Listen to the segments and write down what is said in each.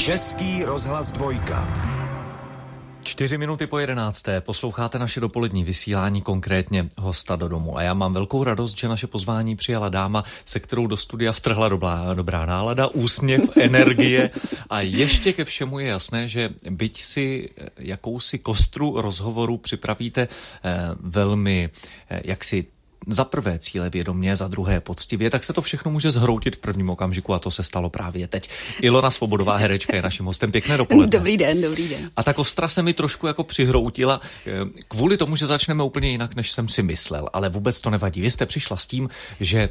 Český rozhlas dvojka. Čtyři minuty po jedenácté posloucháte naše dopolední vysílání, konkrétně hosta do domu. A já mám velkou radost, že naše pozvání přijala dáma, se kterou do studia vtrhla dobrá, dobrá nálada, úsměv, energie. A ještě ke všemu je jasné, že byť si jakousi kostru rozhovoru připravíte eh, velmi eh, jaksi za prvé cíle vědomě, za druhé poctivě, tak se to všechno může zhroutit v prvním okamžiku a to se stalo právě teď. Ilona Svobodová herečka je naším hostem. Pěkné dopoledne. Dobrý den, dobrý den. A ta kostra se mi trošku jako přihroutila eh, kvůli tomu, že začneme úplně jinak, než jsem si myslel, ale vůbec to nevadí. Vy jste přišla s tím, že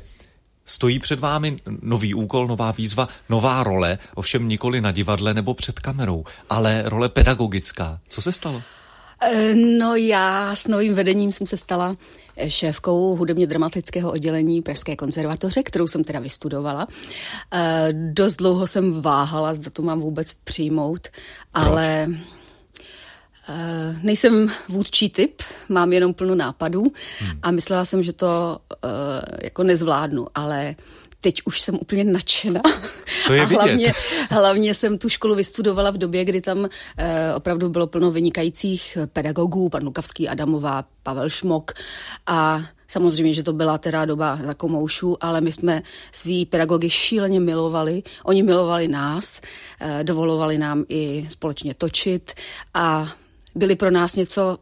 Stojí před vámi nový úkol, nová výzva, nová role, ovšem nikoli na divadle nebo před kamerou, ale role pedagogická. Co se stalo? Eh, no já s novým vedením jsem se stala šéfkou hudebně dramatického oddělení Pražské konzervatoře, kterou jsem teda vystudovala. E, dost dlouho jsem váhala, zda to mám vůbec přijmout, Proč? ale e, nejsem vůdčí typ, mám jenom plno nápadů hmm. a myslela jsem, že to e, jako nezvládnu, ale teď už jsem úplně nadšená. To je a hlavně, hlavně jsem tu školu vystudovala v době, kdy tam eh, opravdu bylo plno vynikajících pedagogů, pan Lukavský, Adamová, Pavel Šmok a Samozřejmě, že to byla teda doba za komoušů, ale my jsme svý pedagogy šíleně milovali. Oni milovali nás, eh, dovolovali nám i společně točit a byli pro nás něco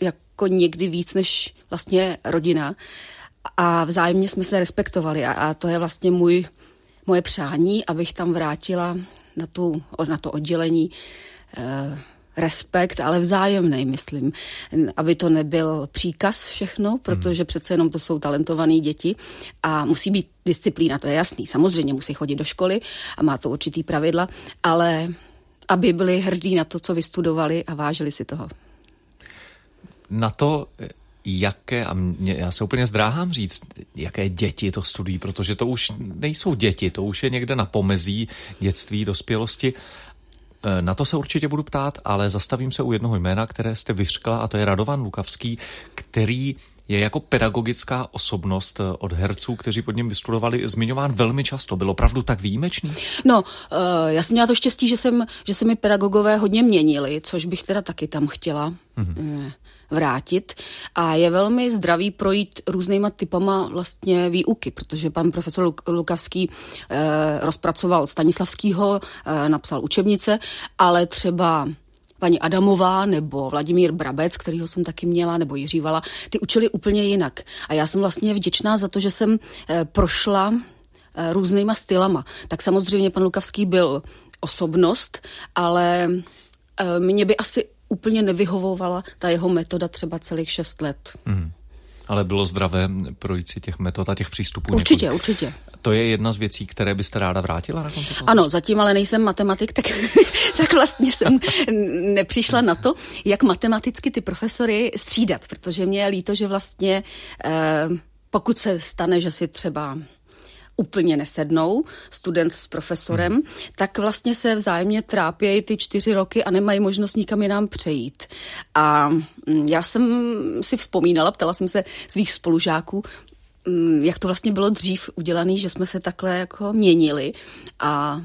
jako někdy víc než vlastně rodina a vzájemně jsme se respektovali a, a to je vlastně můj, moje přání, abych tam vrátila na, tu, na to oddělení eh, respekt, ale vzájemný, myslím. Aby to nebyl příkaz všechno, protože hmm. přece jenom to jsou talentované děti a musí být disciplína, to je jasný. Samozřejmě musí chodit do školy a má to určitý pravidla, ale aby byli hrdí na to, co vystudovali a vážili si toho. Na to, jaké, a mě, já se úplně zdráhám říct, jaké děti to studují, protože to už nejsou děti, to už je někde na pomezí dětství, dospělosti. E, na to se určitě budu ptát, ale zastavím se u jednoho jména, které jste vyřkla, a to je Radovan Lukavský, který je jako pedagogická osobnost e, od herců, kteří pod ním vystudovali, zmiňován velmi často. Byl opravdu tak výjimečný? No, uh, já jsem měla to štěstí, že, jsem, že se mi pedagogové hodně měnili, což bych teda taky tam chtěla. Mm-hmm vrátit a je velmi zdravý projít různýma typama vlastně výuky, protože pan profesor Lukavský eh, rozpracoval Stanislavskýho, eh, napsal učebnice, ale třeba paní Adamová nebo Vladimír Brabec, kterýho jsem taky měla, nebo Jiří Vala, ty učili úplně jinak. A já jsem vlastně vděčná za to, že jsem eh, prošla eh, různýma stylama. Tak samozřejmě pan Lukavský byl osobnost, ale eh, mě by asi úplně nevyhovovala ta jeho metoda třeba celých šest let. Mm. Ale bylo zdravé projít si těch metod a těch přístupů? Určitě, několik. určitě. To je jedna z věcí, které byste ráda vrátila na konci Ano, zatím ale nejsem matematik, tak, tak vlastně jsem nepřišla na to, jak matematicky ty profesory střídat, protože mě je líto, že vlastně eh, pokud se stane, že si třeba úplně nesednou, student s profesorem, hmm. tak vlastně se vzájemně trápějí ty čtyři roky a nemají možnost nikam jinam přejít. A mm, já jsem si vzpomínala, ptala jsem se svých spolužáků, mm, jak to vlastně bylo dřív udělané, že jsme se takhle jako měnili a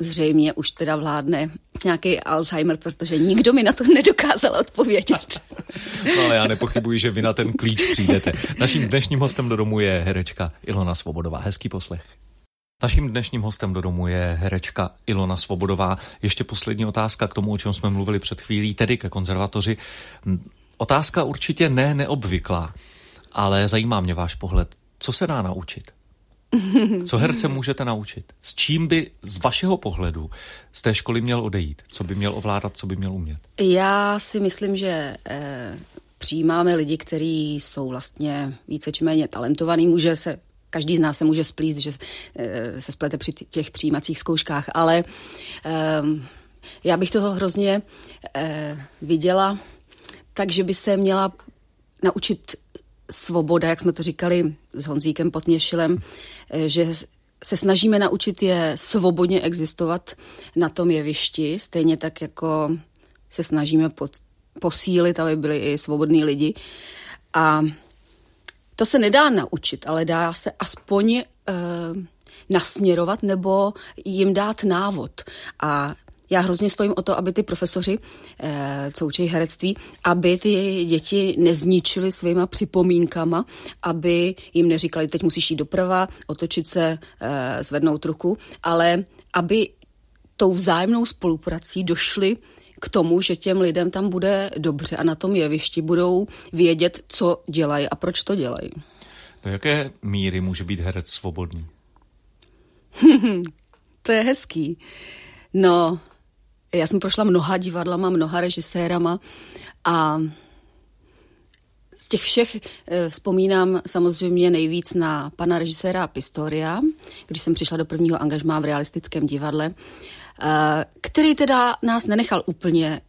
zřejmě už teda vládne nějaký Alzheimer, protože nikdo mi na to nedokázal odpovědět. No ale já nepochybuji, že vy na ten klíč přijdete. Naším dnešním hostem do domu je herečka Ilona Svobodová. Hezký poslech. Naším dnešním hostem do domu je herečka Ilona Svobodová. Ještě poslední otázka k tomu, o čem jsme mluvili před chvílí, tedy ke konzervatoři. Otázka určitě ne neobvyklá, ale zajímá mě váš pohled. Co se dá naučit? Co herce můžete naučit? S čím by z vašeho pohledu z té školy měl odejít? Co by měl ovládat, co by měl umět? Já si myslím, že eh, přijímáme lidi, kteří jsou vlastně více či méně talentovaní. Může se každý z nás se může splíst, že eh, se splete při těch přijímacích zkouškách, ale eh, já bych toho hrozně eh, viděla, takže by se měla naučit svoboda, jak jsme to říkali s Honzíkem Potměšilem, eh, že se snažíme naučit je svobodně existovat na tom jevišti, stejně tak jako se snažíme pod, posílit, aby byli i svobodní lidi. A to se nedá naučit, ale dá se aspoň e, nasměrovat nebo jim dát návod. A já hrozně stojím o to, aby ty profesoři, eh, co učí herectví, aby ty děti nezničili svýma připomínkama, aby jim neříkali, teď musíš jít doprava, otočit se, eh, zvednout ruku, ale aby tou vzájemnou spoluprací došli k tomu, že těm lidem tam bude dobře a na tom jevišti budou vědět, co dělají a proč to dělají. Do jaké míry může být herec svobodný? to je hezký. No, já jsem prošla mnoha divadlama, mnoha režisérama a z těch všech eh, vzpomínám samozřejmě nejvíc na pana režiséra Pistoria, když jsem přišla do prvního angažmá v realistickém divadle, eh, který teda nás nenechal úplně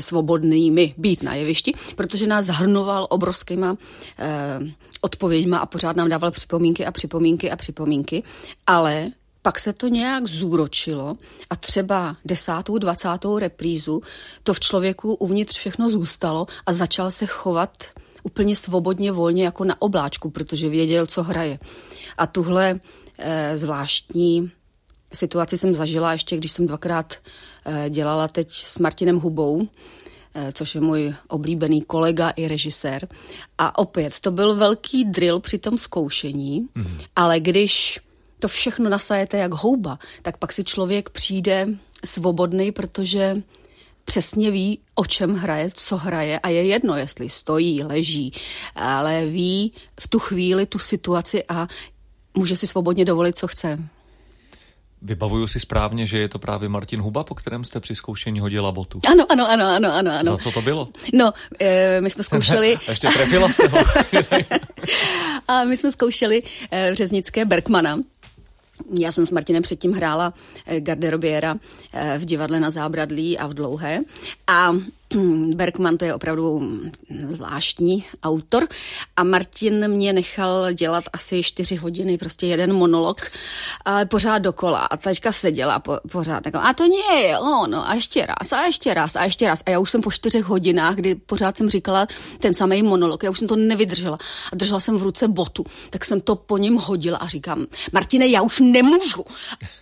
svobodnými být na jevišti, protože nás zahrnoval obrovskýma eh, odpověďma a pořád nám dával připomínky a připomínky a připomínky, ale pak se to nějak zúročilo a třeba desátou, dvacátou reprízu to v člověku uvnitř všechno zůstalo a začal se chovat úplně svobodně, volně jako na obláčku, protože věděl, co hraje. A tuhle eh, zvláštní situaci jsem zažila ještě, když jsem dvakrát eh, dělala teď s Martinem Hubou, eh, což je můj oblíbený kolega i režisér. A opět, to byl velký drill při tom zkoušení, mm. ale když to všechno nasajete jak houba, tak pak si člověk přijde svobodný, protože přesně ví, o čem hraje, co hraje a je jedno, jestli stojí, leží, ale ví v tu chvíli tu situaci a může si svobodně dovolit, co chce. Vybavuju si správně, že je to právě Martin Huba, po kterém jste při zkoušení hodila botu. Ano, ano, ano, ano, ano. ano. Za co to bylo? No, e, my jsme zkoušeli... a ještě trefila jste ho. a my jsme zkoušeli e, Řeznické Bergmana, já jsem s Martinem předtím hrála eh, garderobiera eh, v divadle na Zábradlí a v Dlouhé. A Bergman to je opravdu zvláštní autor a Martin mě nechal dělat asi čtyři hodiny, prostě jeden monolog, ale pořád dokola a teďka seděla po, pořád jako, a to nie je ono, a ještě raz, a ještě raz, a ještě raz. A já už jsem po čtyřech hodinách, kdy pořád jsem říkala ten samý monolog, já už jsem to nevydržela a držela jsem v ruce botu, tak jsem to po něm hodila a říkám, Martine, já už nemůžu.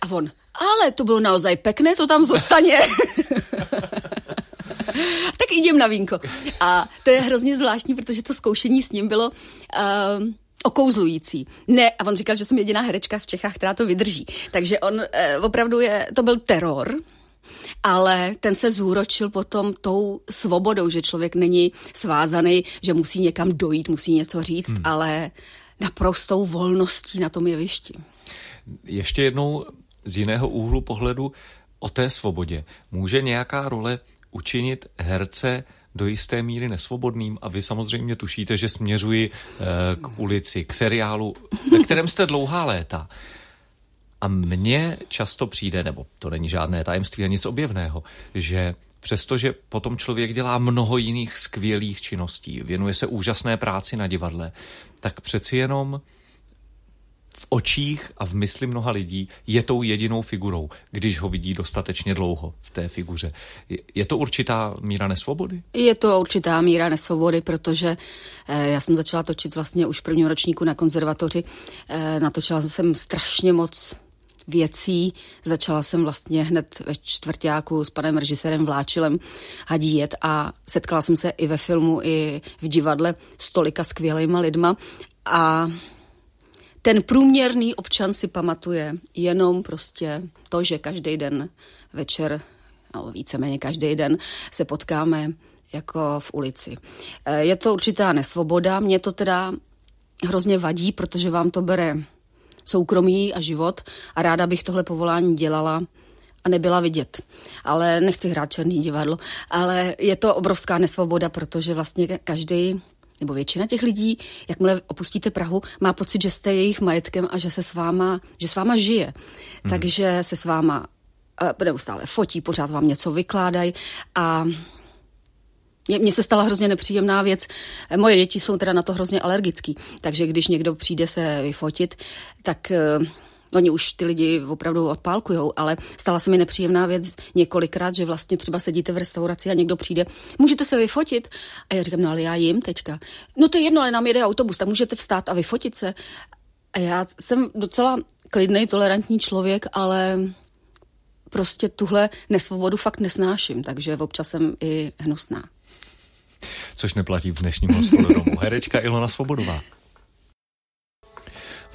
A on, ale to bylo naozaj pekné, to tam zostane. tak idem na vínko. A to je hrozně zvláštní, protože to zkoušení s ním bylo uh, okouzlující. Ne, a on říkal, že jsem jediná herečka v Čechách, která to vydrží. Takže on uh, opravdu je, to byl teror, ale ten se zúročil potom tou svobodou, že člověk není svázaný, že musí někam dojít, musí něco říct, hmm. ale naprostou volností na tom jevišti. Ještě jednou z jiného úhlu pohledu o té svobodě. Může nějaká role učinit herce do jisté míry nesvobodným a vy samozřejmě tušíte, že směřuji eh, k ulici, k seriálu, ve kterém jste dlouhá léta. A mně často přijde, nebo to není žádné tajemství a nic objevného, že přestože potom člověk dělá mnoho jiných skvělých činností, věnuje se úžasné práci na divadle, tak přeci jenom v očích a v mysli mnoha lidí je tou jedinou figurou, když ho vidí dostatečně dlouho v té figuře. Je to určitá míra nesvobody? Je to určitá míra nesvobody, protože eh, já jsem začala točit vlastně už v prvním ročníku na konzervatoři. Eh, natočila jsem strašně moc věcí. Začala jsem vlastně hned ve čtvrtáku s panem režisérem Vláčilem hadíjet a setkala jsem se i ve filmu, i v divadle s tolika skvělýma lidma a ten průměrný občan si pamatuje jenom prostě to, že každý den večer, no víceméně každý den se potkáme jako v ulici. Eh, je to určitá nesvoboda, mě to teda hrozně vadí, protože vám to bere soukromí a život a ráda bych tohle povolání dělala a nebyla vidět. Ale nechci hrát černý divadlo, ale je to obrovská nesvoboda, protože vlastně každý nebo většina těch lidí, jakmile opustíte Prahu, má pocit, že jste jejich majetkem a že se s váma, že s váma žije. Hmm. Takže se s váma neustále fotí, pořád vám něco vykládají a mně se stala hrozně nepříjemná věc. Moje děti jsou teda na to hrozně alergický, takže když někdo přijde se vyfotit, tak uh, Oni už ty lidi opravdu odpálkujou, ale stala se mi nepříjemná věc několikrát, že vlastně třeba sedíte v restauraci a někdo přijde, můžete se vyfotit? A já říkám, no ale já jim teďka. No to je jedno, ale nám jede autobus, tak můžete vstát a vyfotit se. A já jsem docela klidný, tolerantní člověk, ale prostě tuhle nesvobodu fakt nesnáším, takže občas jsem i hnusná. Což neplatí v dnešním hospododomu. Herečka Ilona Svobodová.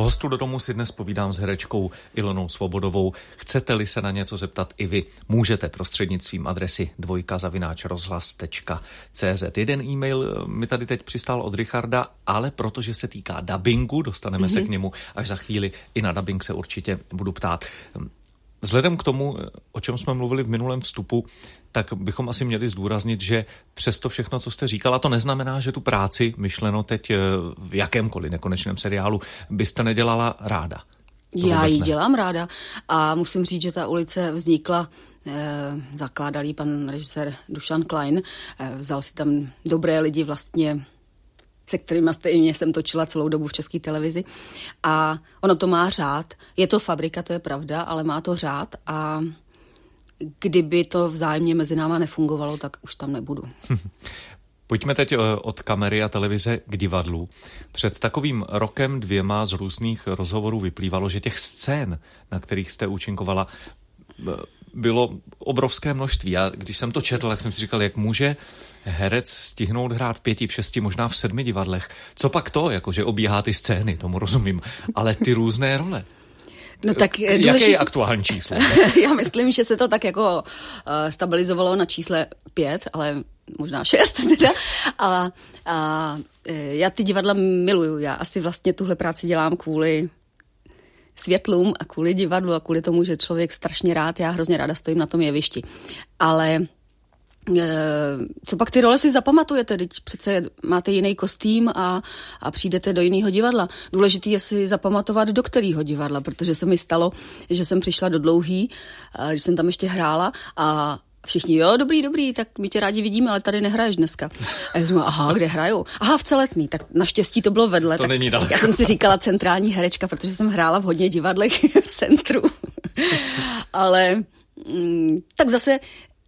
V hostu do domu si dnes povídám s herečkou Ilonou Svobodovou. Chcete-li se na něco zeptat i vy, můžete prostřednictvím adresy dvojka zavináč rozhlas.cz. Jeden e-mail eh, mi tady teď přistál od Richarda, ale protože se týká dubbingu, dostaneme mm-hmm. se k němu až za chvíli. I na dubbing se určitě budu ptát. Vzhledem k tomu, o čem jsme mluvili v minulém vstupu, tak bychom asi měli zdůraznit, že přesto všechno, co jste říkala, to neznamená, že tu práci, myšleno teď eh, v jakémkoliv nekonečném seriálu, byste nedělala ráda. To Já ji ne. dělám ráda a musím říct, že ta ulice vznikla eh, zakládal ji pan režisér Dušan Klein, eh, vzal si tam dobré lidi vlastně se kterými stejně jsem točila celou dobu v české televizi. A ono to má řád. Je to fabrika, to je pravda, ale má to řád a kdyby to vzájemně mezi náma nefungovalo, tak už tam nebudu. Pojďme teď eh, od kamery a televize k divadlu. Před takovým rokem dvěma z různých rozhovorů vyplývalo, že těch scén, na kterých jste účinkovala, eh, bylo obrovské množství. Já, když jsem to četl, tak jsem si říkal, jak může herec stihnout hrát v pěti, v šesti, možná v sedmi divadlech. Co pak to, jakože obíhá ty scény, tomu rozumím, ale ty různé role. No tak důležitý... Jaké je aktuální číslo? Já myslím, že se to tak jako uh, stabilizovalo na čísle pět, ale možná šest teda. A, a e, já ty divadla miluju. Já asi vlastně tuhle práci dělám kvůli světlům a kvůli divadlu a kvůli tomu, že člověk strašně rád, já hrozně ráda stojím na tom jevišti. Ale co pak ty role si zapamatujete, teď přece máte jiný kostým a, a přijdete do jiného divadla. Důležité je si zapamatovat do kterého divadla, protože se mi stalo, že jsem přišla do dlouhý, když jsem tam ještě hrála a Všichni, jo, dobrý, dobrý, tak my tě rádi vidíme, ale tady nehraješ dneska. A já jsem aha, kde hraju? Aha, v celetný. Tak naštěstí to bylo vedle. To tak není daleko. Já jsem si říkala centrální herečka, protože jsem hrála v hodně divadlech v centru. ale mm, tak zase,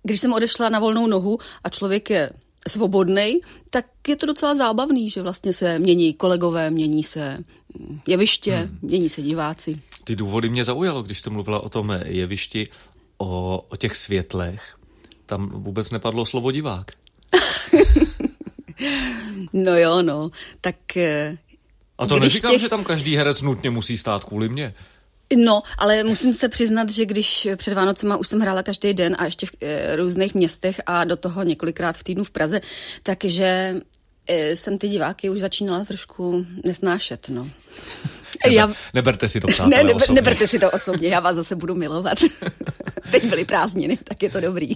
když jsem odešla na volnou nohu a člověk je svobodný, tak je to docela zábavný, že vlastně se mění kolegové, mění se mm, jeviště, hmm. mění se diváci. Ty důvody mě zaujalo, když jste mluvila o tom jevišti, o, o těch světlech tam vůbec nepadlo slovo divák. no jo, no, tak... Eh, A to neříkám, těch... že tam každý herec nutně musí stát kvůli mně. No, ale musím se přiznat, že když před Vánocema už jsem hrála každý den a ještě v e, různých městech a do toho několikrát v týdnu v Praze, takže e, jsem ty diváky už začínala trošku nesnášet, no. Neber, já... Neberte si to, přátelé, ne, neber, neberte si to osobně, já vás zase budu milovat. Teď byly prázdniny, tak je to dobrý.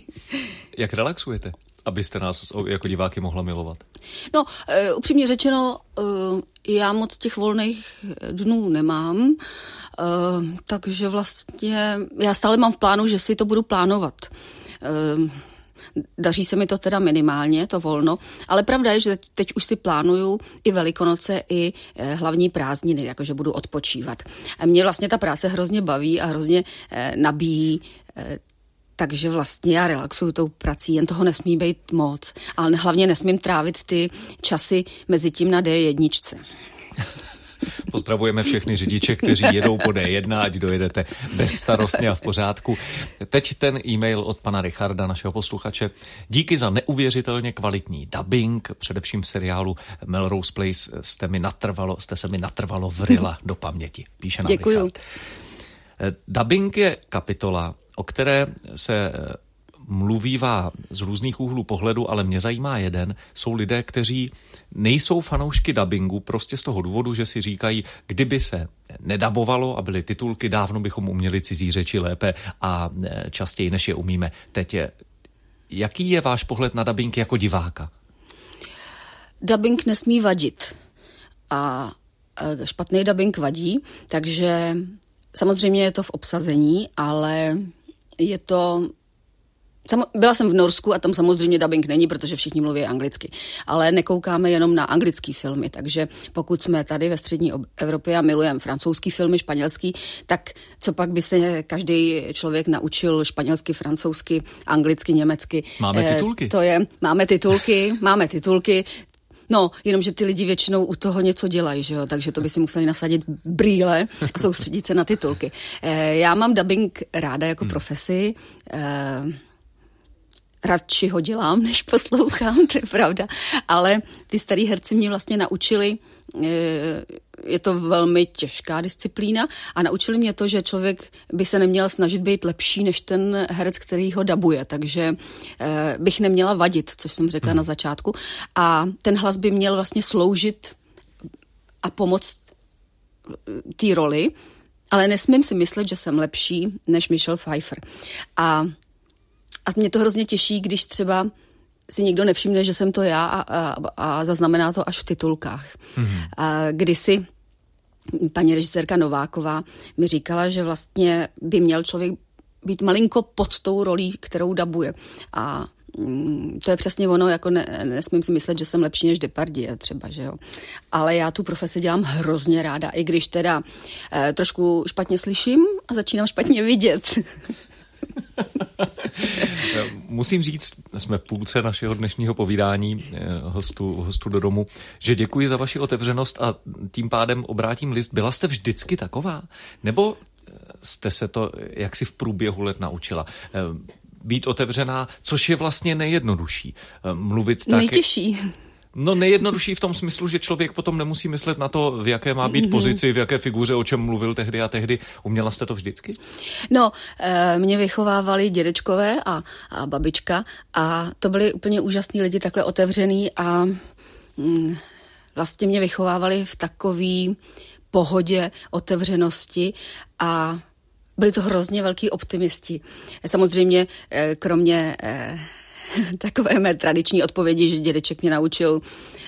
Jak relaxujete, abyste nás jako diváky mohla milovat? No, uh, upřímně řečeno, uh, já moc těch volných dnů nemám, uh, takže vlastně já stále mám v plánu, že si to budu plánovat. Uh, Daří se mi to teda minimálně, to volno, ale pravda je, že teď už si plánuju i Velikonoce, i hlavní prázdniny, jakože budu odpočívat. Mě vlastně ta práce hrozně baví a hrozně nabíjí takže vlastně já relaxuju tou prací, jen toho nesmí být moc. Ale hlavně nesmím trávit ty časy mezi tím na D1. Pozdravujeme všechny řidiče, kteří jedou po D1, ať dojedete bezstarostně a v pořádku. Teď ten e-mail od pana Richarda, našeho posluchače. Díky za neuvěřitelně kvalitní dubbing, především v seriálu Melrose Place jste, mi natrvalo, jste se mi natrvalo vrila do paměti. Píše nám Děkuju. Richard. Dubbing je kapitola, o které se mluvívá z různých úhlů pohledu, ale mě zajímá jeden. Jsou lidé, kteří nejsou fanoušky dabingu prostě z toho důvodu, že si říkají, kdyby se nedabovalo a byly titulky, dávno bychom uměli cizí řeči lépe a e, častěji, než je umíme. Teď je, jaký je váš pohled na dabing jako diváka? Dubbing nesmí vadit. A špatný dubbing vadí, takže samozřejmě je to v obsazení, ale je to byla jsem v Norsku a tam samozřejmě dubbing není, protože všichni mluví anglicky. Ale nekoukáme jenom na anglické filmy, takže pokud jsme tady ve střední Evropě a milujeme francouzský filmy, španělský, tak co pak by se každý člověk naučil španělsky, francouzsky, anglicky, německy. Máme eh, titulky. To je, máme titulky, máme titulky, No, jenomže ty lidi většinou u toho něco dělají, že jo? takže to by si museli nasadit brýle a soustředit se na titulky. Eh, já mám dubbing ráda jako hmm. profesi. Eh, radši ho dělám, než poslouchám, to je pravda. Ale ty starý herci mě vlastně naučili, eh, je to velmi těžká disciplína a naučili mě to, že člověk by se neměl snažit být lepší než ten herec, který ho dabuje, takže eh, bych neměla vadit, což jsem řekla na začátku. A ten hlas by měl vlastně sloužit a pomoct eh, té roli, ale nesmím si myslet, že jsem lepší než Michelle Pfeiffer. A a mě to hrozně těší, když třeba si nikdo nevšimne, že jsem to já a, a, a zaznamená to až v titulkách. Mm-hmm. A kdysi paní režisérka Nováková mi říkala, že vlastně by měl člověk být malinko pod tou rolí, kterou dabuje. A mm, to je přesně ono, jako ne, nesmím si myslet, že jsem lepší než Depardieu třeba, že jo. Ale já tu profesi dělám hrozně ráda, i když teda eh, trošku špatně slyším a začínám špatně vidět. Musím říct, jsme v půlce našeho dnešního povídání eh, hostu, hostu do domu, že děkuji za vaši otevřenost a tím pádem obrátím list. Byla jste vždycky taková? Nebo eh, jste se to jaksi v průběhu let naučila? Eh, být otevřená, což je vlastně nejjednodušší. Mluvit tak... Nejtěžší. No nejjednodušší v tom smyslu, že člověk potom nemusí myslet na to, v jaké má být mm-hmm. pozici, v jaké figuře, o čem mluvil tehdy a tehdy. Uměla jste to vždycky? No, e, mě vychovávali dědečkové a, a babička a to byli úplně úžasní lidi, takhle otevřený a mm, vlastně mě vychovávali v takový pohodě, otevřenosti a byli to hrozně velký optimisti. Samozřejmě e, kromě e, takové mé tradiční odpovědi, že dědeček mě naučil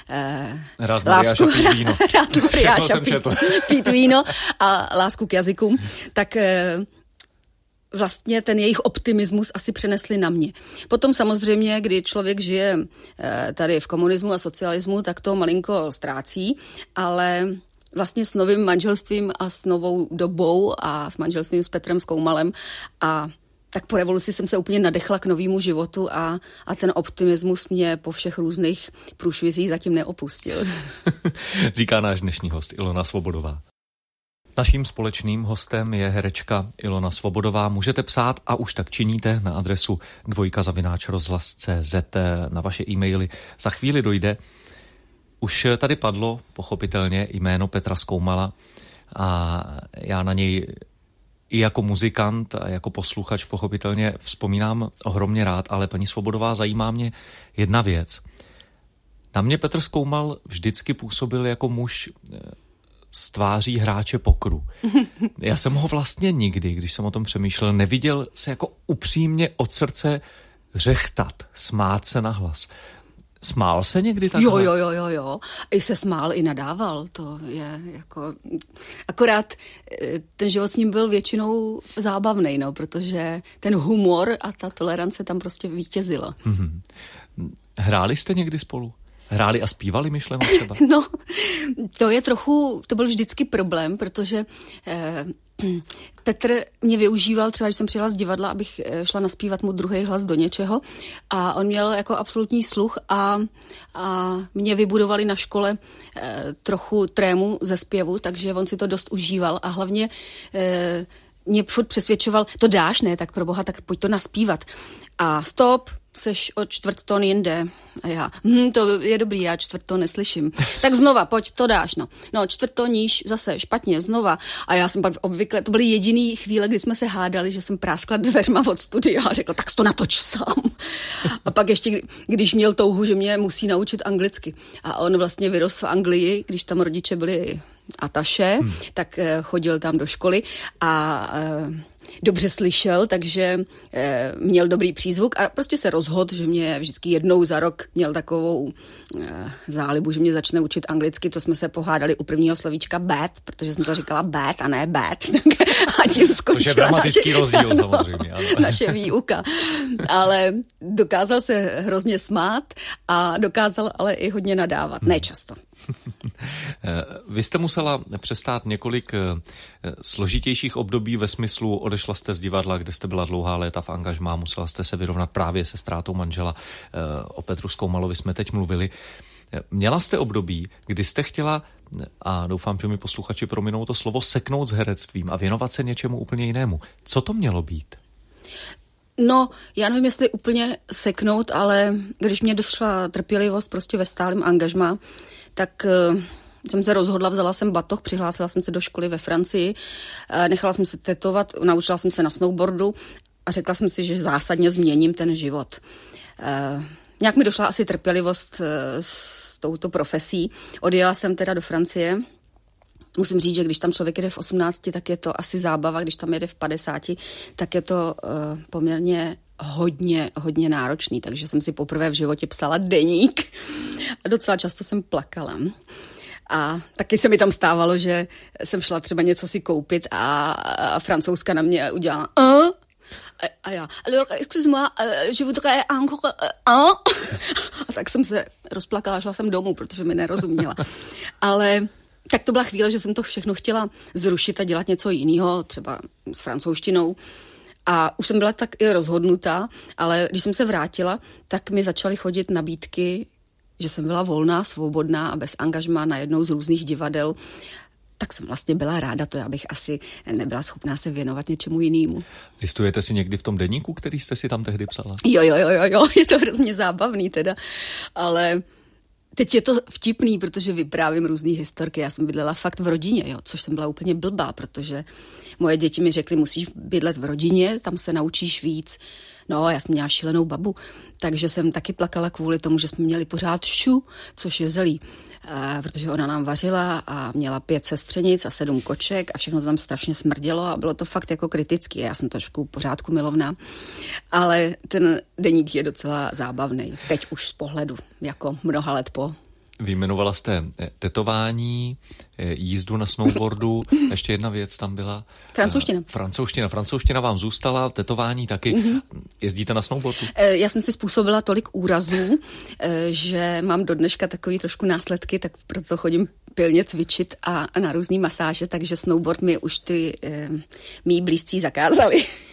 eh, Rád lásku, pít víno. Rád Mariáša pít, pít víno a lásku k jazykům, tak eh, vlastně ten jejich optimismus asi přenesli na mě. Potom samozřejmě, kdy člověk žije eh, tady v komunismu a socialismu, tak to malinko ztrácí, ale vlastně s novým manželstvím a s novou dobou a s manželstvím s Petrem Skoumalem a tak po revoluci jsem se úplně nadechla k novému životu a, a ten optimismus mě po všech různých průšvizích zatím neopustil. Říká náš dnešní host Ilona Svobodová. Naším společným hostem je herečka Ilona Svobodová. Můžete psát a už tak činíte na adresu dvojkazavináčrozhlas.cz na vaše e-maily. Za chvíli dojde. Už tady padlo pochopitelně jméno Petra Skoumala a já na něj i jako muzikant a jako posluchač pochopitelně vzpomínám ohromně rád, ale paní Svobodová zajímá mě jedna věc. Na mě Petr Skoumal vždycky působil jako muž z eh, tváří hráče pokru. Já jsem ho vlastně nikdy, když jsem o tom přemýšlel, neviděl se jako upřímně od srdce řechtat, smát se na hlas. Smál se někdy takhle? Jo, jo, jo, jo, jo. I se smál, i nadával. To je jako... Akorát eh, ten život s ním byl většinou zábavný, no, protože ten humor a ta tolerance tam prostě vítězila. Mm-hmm. Hráli jste někdy spolu? Hráli a zpívali myšleno třeba? No, to je trochu, to byl vždycky problém, protože eh, Petr mě využíval třeba, když jsem přijela z divadla, abych eh, šla naspívat mu druhý hlas do něčeho a on měl jako absolutní sluch a, a mě vybudovali na škole eh, trochu trému ze zpěvu, takže on si to dost užíval a hlavně eh, mě furt přesvědčoval, to dáš, ne, tak pro boha, tak pojď to naspívat. A stop, seš o čtvrt ton jinde. A já, hm, to je dobrý, já čtvrt ton neslyším. Tak znova, pojď, to dáš, no. No, čtvrt ton níž, zase špatně, znova. A já jsem pak obvykle, to byly jediný chvíle, kdy jsme se hádali, že jsem práskla dveřma od studia a řekla, tak to natoč sám. A pak ještě, když měl touhu, že mě musí naučit anglicky. A on vlastně vyrostl v Anglii, když tam rodiče byli ataše, hmm. tak eh, chodil tam do školy a eh, dobře slyšel, takže e, měl dobrý přízvuk a prostě se rozhodl, že mě vždycky jednou za rok měl takovou e, zálibu, že mě začne učit anglicky. To jsme se pohádali u prvního slovíčka bad, protože jsem to říkala bad a ne bad. a tím Což je dramatický naše, rozdíl ano, samozřejmě. Ano. Naše výuka. Ale dokázal se hrozně smát a dokázal ale i hodně nadávat. Hmm. Ne často. Vy jste musela přestát několik eh, složitějších období ve smyslu odešla jste z divadla, kde jste byla dlouhá léta v angažmá, musela jste se vyrovnat právě se ztrátou manžela. Eh, o Petru Skoumalovi jsme teď mluvili. Měla jste období, kdy jste chtěla a doufám, že mi posluchači prominou to slovo seknout s herectvím a věnovat se něčemu úplně jinému. Co to mělo být? No, já nevím, jestli úplně seknout, ale když mě došla trpělivost prostě ve stálem angažmá, tak uh, jsem se rozhodla, vzala jsem batoh, přihlásila jsem se do školy ve Francii, uh, nechala jsem se tetovat, naučila jsem se na snowboardu a řekla jsem si, že zásadně změním ten život. Uh, nějak mi došla asi trpělivost s touto profesí. Odjela jsem teda do Francie, Musím říct, že když tam člověk jede v 18, tak je to asi zábava, když tam jede v 50, tak je to poměrně hodně, hodně náročný, takže jsem si poprvé v životě psala deník a docela často jsem plakala. A taky se mi tam stávalo, že jsem šla třeba něco si koupit a, a francouzska na mě udělala a, a já, alors, excuse-moi, je voudrais encore un. A tak jsem se rozplakala, šla jsem domů, protože mi nerozuměla. Ale tak to byla chvíle, že jsem to všechno chtěla zrušit a dělat něco jiného, třeba s francouzštinou. A už jsem byla tak i rozhodnutá, ale když jsem se vrátila, tak mi začaly chodit nabídky, že jsem byla volná, svobodná a bez angažmá na jednou z různých divadel tak jsem vlastně byla ráda, to já bych asi nebyla schopná se věnovat něčemu jinému. Listujete si někdy v tom deníku, který jste si tam tehdy psala? Jo, jo, jo, jo, je to hrozně zábavný teda, ale Teď je to vtipný, protože vyprávím různé historky. Já jsem bydlela fakt v rodině, jo, což jsem byla úplně blbá, protože moje děti mi řekly, musíš bydlet v rodině, tam se naučíš víc. No, já jsem měla šílenou babu, takže jsem taky plakala kvůli tomu, že jsme měli pořád šu, což je zelí, e, protože ona nám vařila a měla pět sestřenic a sedm koček a všechno tam strašně smrdělo a bylo to fakt jako kritický. Já jsem trošku pořádku milovná, ale ten deník je docela zábavný, teď už z pohledu, jako mnoha let po Vyjmenovala jste eh, tetování, eh, jízdu na snowboardu, ještě jedna věc tam byla. Francouzština. Eh, francouzština. Francouzština vám zůstala, tetování taky. Mm-hmm. Jezdíte na snowboardu? Já jsem si způsobila tolik úrazů, že mám do dneška takový trošku následky, tak proto chodím pilně cvičit a na různý masáže, takže snowboard mi už ty mý blízcí zakázali.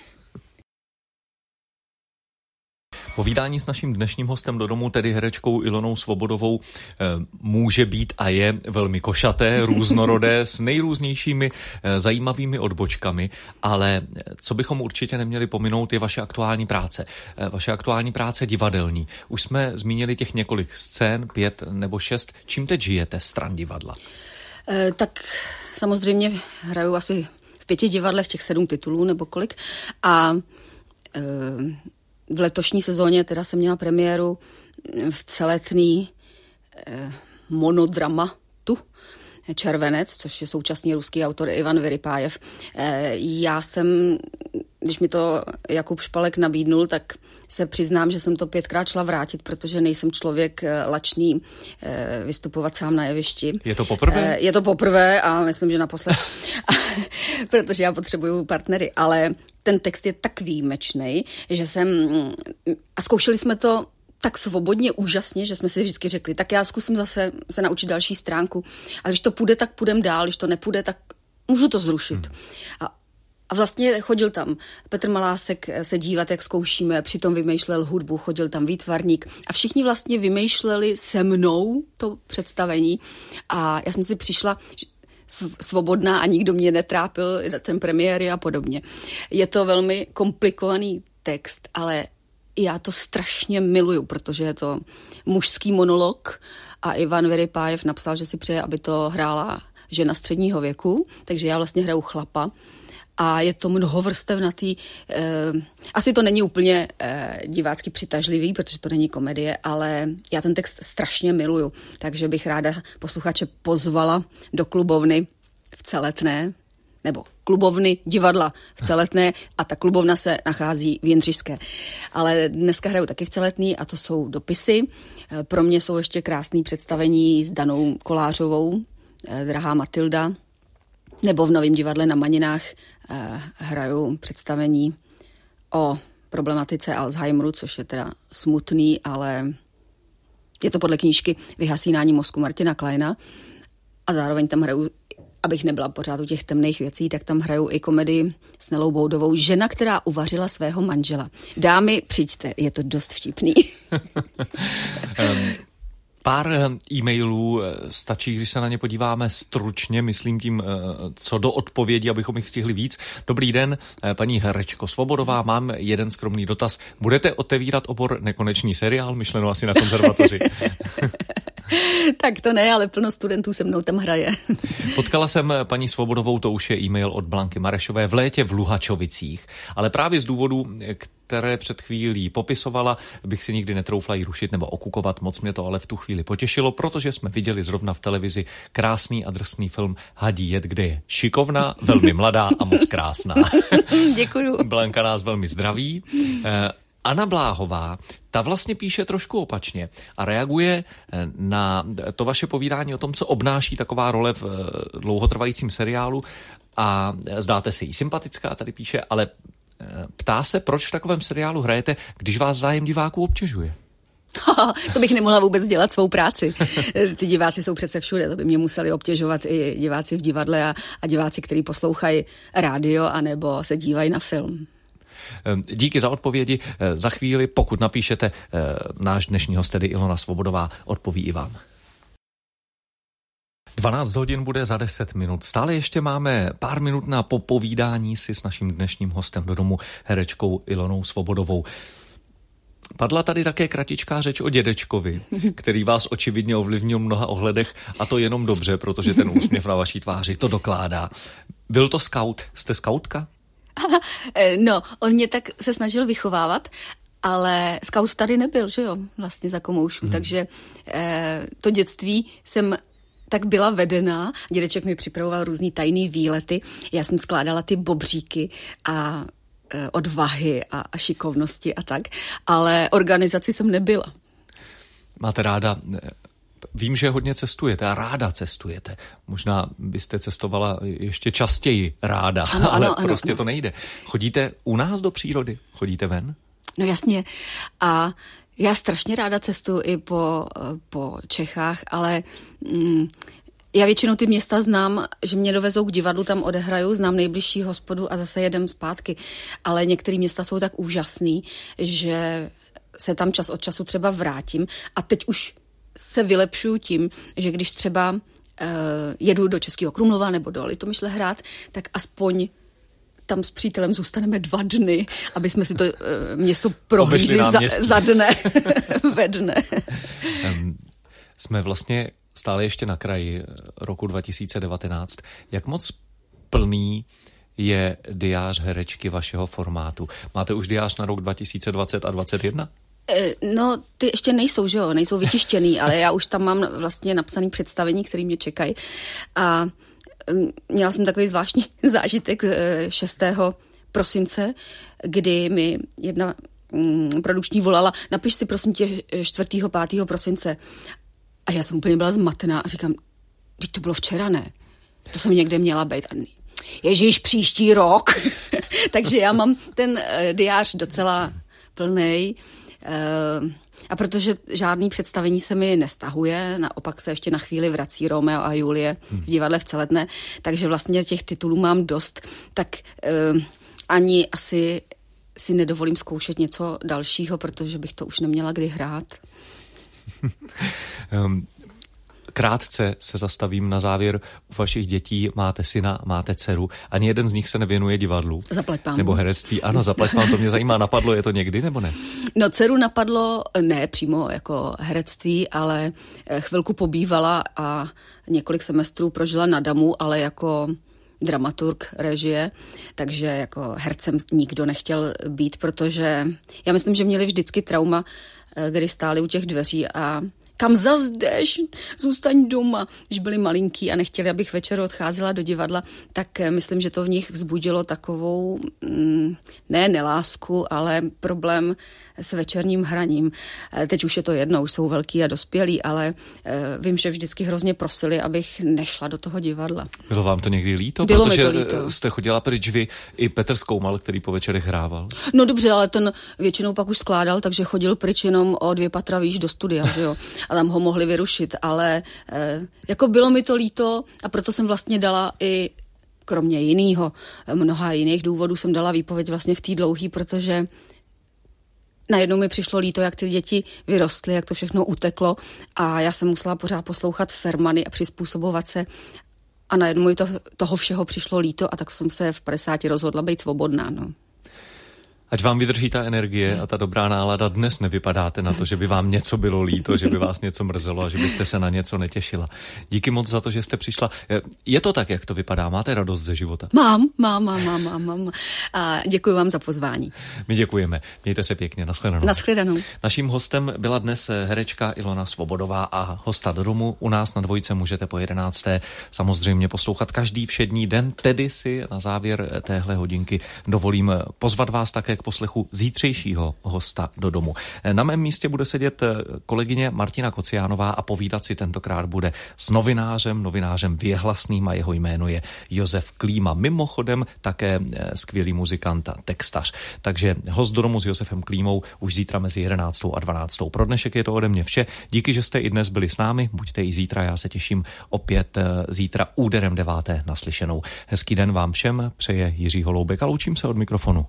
Povídání s naším dnešním hostem do domu, tedy herečkou Ilonou Svobodovou, eh, může být a je velmi košaté, různorodé, s nejrůznějšími eh, zajímavými odbočkami, ale eh, co bychom určitě neměli pominout, je vaše aktuální práce. Vaše aktuální práce divadelní. Už jsme zmínili těch několik scén, pět nebo šest. Čím teď žijete stran divadla? tak samozřejmě hraju asi v pěti divadlech těch sedm titulů nebo kolik a v letošní sezóně teda jsem měla premiéru v celetný eh, monodrama tu Červenec, což je současný ruský autor Ivan Vyrypájev. Eh, já jsem, když mi to Jakub Špalek nabídnul, tak se přiznám, že jsem to pětkrát šla vrátit, protože nejsem člověk eh, lačný eh, vystupovat sám na jevišti. Je to poprvé? Je to poprvé a myslím, že naposled, protože já potřebuju partnery, ale ten text je tak výjimečný, že jsem, a zkoušeli jsme to tak svobodně, úžasně, že jsme si vždycky řekli, tak já zkusím zase se naučit další stránku. A když to půjde, tak půjdem dál, když to nepůjde, tak můžu to zrušit. Hmm. A a vlastně chodil tam Petr Malásek se dívat, jak zkoušíme, přitom vymýšlel hudbu, chodil tam výtvarník. A všichni vlastně vymýšleli se mnou to představení. A já jsem si přišla svobodná a nikdo mě netrápil, ten premiéry a podobně. Je to velmi komplikovaný text, ale já to strašně miluju, protože je to mužský monolog a Ivan Veripájev napsal, že si přeje, aby to hrála žena středního věku, takže já vlastně hraju chlapa a je to mnohovrstevnatý. Eh, asi to není úplně eh, divácky přitažlivý, protože to není komedie, ale já ten text strašně miluju, takže bych ráda posluchače pozvala do klubovny v Celetné, nebo klubovny divadla v Celetné a ta klubovna se nachází v Jindřišské. Ale dneska hraju taky v Celetný a to jsou dopisy. Eh, pro mě jsou ještě krásné představení s Danou Kolářovou, eh, Drahá Matilda, nebo v Novém divadle na Maninách eh, hraju představení o problematice Alzheimeru, což je teda smutný, ale je to podle knížky Vyhasínání mozku Martina Kleina. A zároveň tam hraju abych nebyla pořád u těch temných věcí, tak tam hraju i komedii s Nelou Boudovou. Žena, která uvařila svého manžela. Dámy, přijďte, je to dost vtipný. Pár eh, e-mailů eh, stačí, když se na ně podíváme stručně, myslím tím, eh, co do odpovědi, abychom jich stihli víc. Dobrý den, paní Herečko Svobodová, mám jeden skromný dotaz. Budete otevírat obor nekonečný seriál, myšleno asi na konzervatoři? tak to ne, ale plno studentů se mnou tam hraje. Potkala jsem paní Svobodovou, to už je e-mail od Blanky Marešové, v létě v Luhačovicích, ale právě z důvodu, které před chvílí popisovala, bych si nikdy netroufla jí rušit nebo okukovat, moc mě to ale v tu chvíli potěšilo, protože jsme viděli zrovna v televizi krásný a drsný film Hadí jet, kde je šikovná, velmi mladá a moc krásná. Děkuju. Blanka nás velmi zdraví. Eh, Anna Bláhová, ta vlastně píše trošku opačně a reaguje eh, na to vaše povídání o tom, co obnáší taková role v eh, dlouhotrvajícím seriálu a zdáte se jí sympatická, tady píše, ale eh, ptá se, proč v takovém seriálu hrajete, když vás zájem diváků obtěžuje. to bych nemohla vůbec dělat svou práci. Ty diváci jsou přece všude, to by mě museli obtěžovat i diváci v divadle a, a diváci, kteří poslouchají rádio anebo se dívají na film. Ehm, díky za odpovědi. Ehm, za chvíli, pokud napíšete, ehm, náš dnešní host, tedy Ilona Svobodová, odpoví i vám. 12 hodin bude za 10 minut. Stále ještě máme pár minut na popovídání si s naším dnešním hostem do domu, herečkou Ilonou Svobodovou. Padla tady také kratičká řeč o dědečkovi, který vás očividně ovlivnil v mnoha ohledech a to jenom dobře, protože ten úsměv na vaší tváři to dokládá. Byl to scout? Jste scoutka? no, on mě tak se snažil vychovávat, ale scout tady nebyl, že jo, vlastně za komoušů, hmm. takže eh, to dětství jsem tak byla vedená. Dědeček mi připravoval různý tajný výlety. Já jsem skládala ty bobříky a e, odvahy a, a šikovnosti a tak, ale organizaci jsem nebyla. Máte ráda Vím, že hodně cestujete a ráda cestujete. Možná byste cestovala ještě častěji ráda, ano, ale ano, prostě ano. to nejde. Chodíte u nás do přírody? Chodíte ven? No jasně. A já strašně ráda cestuji i po, po Čechách, ale mm, já většinou ty města znám, že mě dovezou k divadlu, tam odehraju, znám nejbližší hospodu a zase jedem zpátky. Ale některé města jsou tak úžasný, že se tam čas od času třeba vrátím a teď už se vylepšuju tím, že když třeba uh, jedu do Českého Krumlova nebo do Litomyšle hrát, tak aspoň tam s přítelem zůstaneme dva dny, aby jsme si to uh, město prohlídli za, za dne, ve dne. Um, jsme vlastně stále ještě na kraji roku 2019. Jak moc plný je diář herečky vašeho formátu? Máte už diář na rok 2020 a 2021? Eh, no, ty ještě nejsou, že jo, nejsou vytištěný, ale já už tam mám vlastně napsaný představení, který mě čekají. A mm, měla jsem takový zvláštní zážitek 6. Eh, prosince, kdy mi jedna mm, produkční volala, napiš si prosím tě 4. 5. prosince. A já jsem úplně byla zmatená a říkám, teď to bylo včera, ne? To jsem někde měla být. A Ježíš, příští rok. Takže já mám ten uh, diář docela plný. Uh, a protože žádný představení se mi nestahuje, naopak se ještě na chvíli vrací Romeo a Julie v divadle v Celetné, takže vlastně těch titulů mám dost, tak uh, ani asi si nedovolím zkoušet něco dalšího, protože bych to už neměla kdy hrát. um, Krátce se zastavím na závěr. U vašich dětí máte syna, máte dceru. Ani jeden z nich se nevěnuje divadlu. Zaplať pán. Nebo herectví. Ano, zaplať pán, to mě zajímá. Napadlo je to někdy nebo ne? No, dceru napadlo ne přímo jako herectví, ale eh, chvilku pobývala a několik semestrů prožila na Damu, ale jako dramaturg režie, takže jako hercem nikdo nechtěl být, protože já myslím, že měli vždycky trauma, eh, kdy stáli u těch dveří a kam zas jdeš, zůstaň doma. Když byli malinký a nechtěli, abych večer odcházela do divadla, tak eh, myslím, že to v nich vzbudilo takovou, mm, ne nelásku, ale problém s večerním hraním. Eh, teď už je to jedno, už jsou velký a dospělí, ale eh, vím, že vždycky hrozně prosili, abych nešla do toho divadla. Bylo vám to někdy líto? Bylo Protože mi to líto. jste chodila pryč vy i Petr Skoumal, který po večerech hrával. No dobře, ale ten většinou pak už skládal, takže chodil pryč jenom o dvě patra výš do studia, že jo? A tam ho mohli vyrušit, ale eh, jako bylo mi to líto a proto jsem vlastně dala i kromě jiného, mnoha jiných důvodů jsem dala výpověď vlastně v té dlouhý, protože najednou mi přišlo líto, jak ty děti vyrostly, jak to všechno uteklo a já jsem musela pořád poslouchat Fermany a přizpůsobovat se a najednou mi to, toho všeho přišlo líto a tak jsem se v 50 rozhodla být svobodná. No. Ať vám vydrží ta energie a ta dobrá nálada. Dnes nevypadáte na to, že by vám něco bylo líto, že by vás něco mrzelo a že byste se na něco netěšila. Díky moc za to, že jste přišla. Je to tak, jak to vypadá? Máte radost ze života? Mám, mám, mám, mám, mám. mám. A děkuji vám za pozvání. My děkujeme. Mějte se pěkně. Naschledanou. Naschledanou. Naším hostem byla dnes herečka Ilona Svobodová a hosta do domu. U nás na dvojce můžete po 11. samozřejmě poslouchat každý všední den, tedy si na závěr téhle hodinky dovolím pozvat vás také k poslechu zítřejšího hosta do domu. Na mém místě bude sedět eh, kolegyně Martina Kociánová a povídat si tentokrát bude s novinářem, novinářem věhlasným a jeho jméno je Josef Klíma. Mimochodem také eh, skvělý muzikant a textař. Takže host do domu s Josefem Klímou už zítra mezi 11. a 12. Pro dnešek je to ode mě vše. Díky, že jste i dnes byli s námi. Buďte i zítra, já se těším opět eh, zítra úderem deváté naslyšenou. Hezký den vám všem, přeje Jiří Holoubek a loučím se od mikrofonu.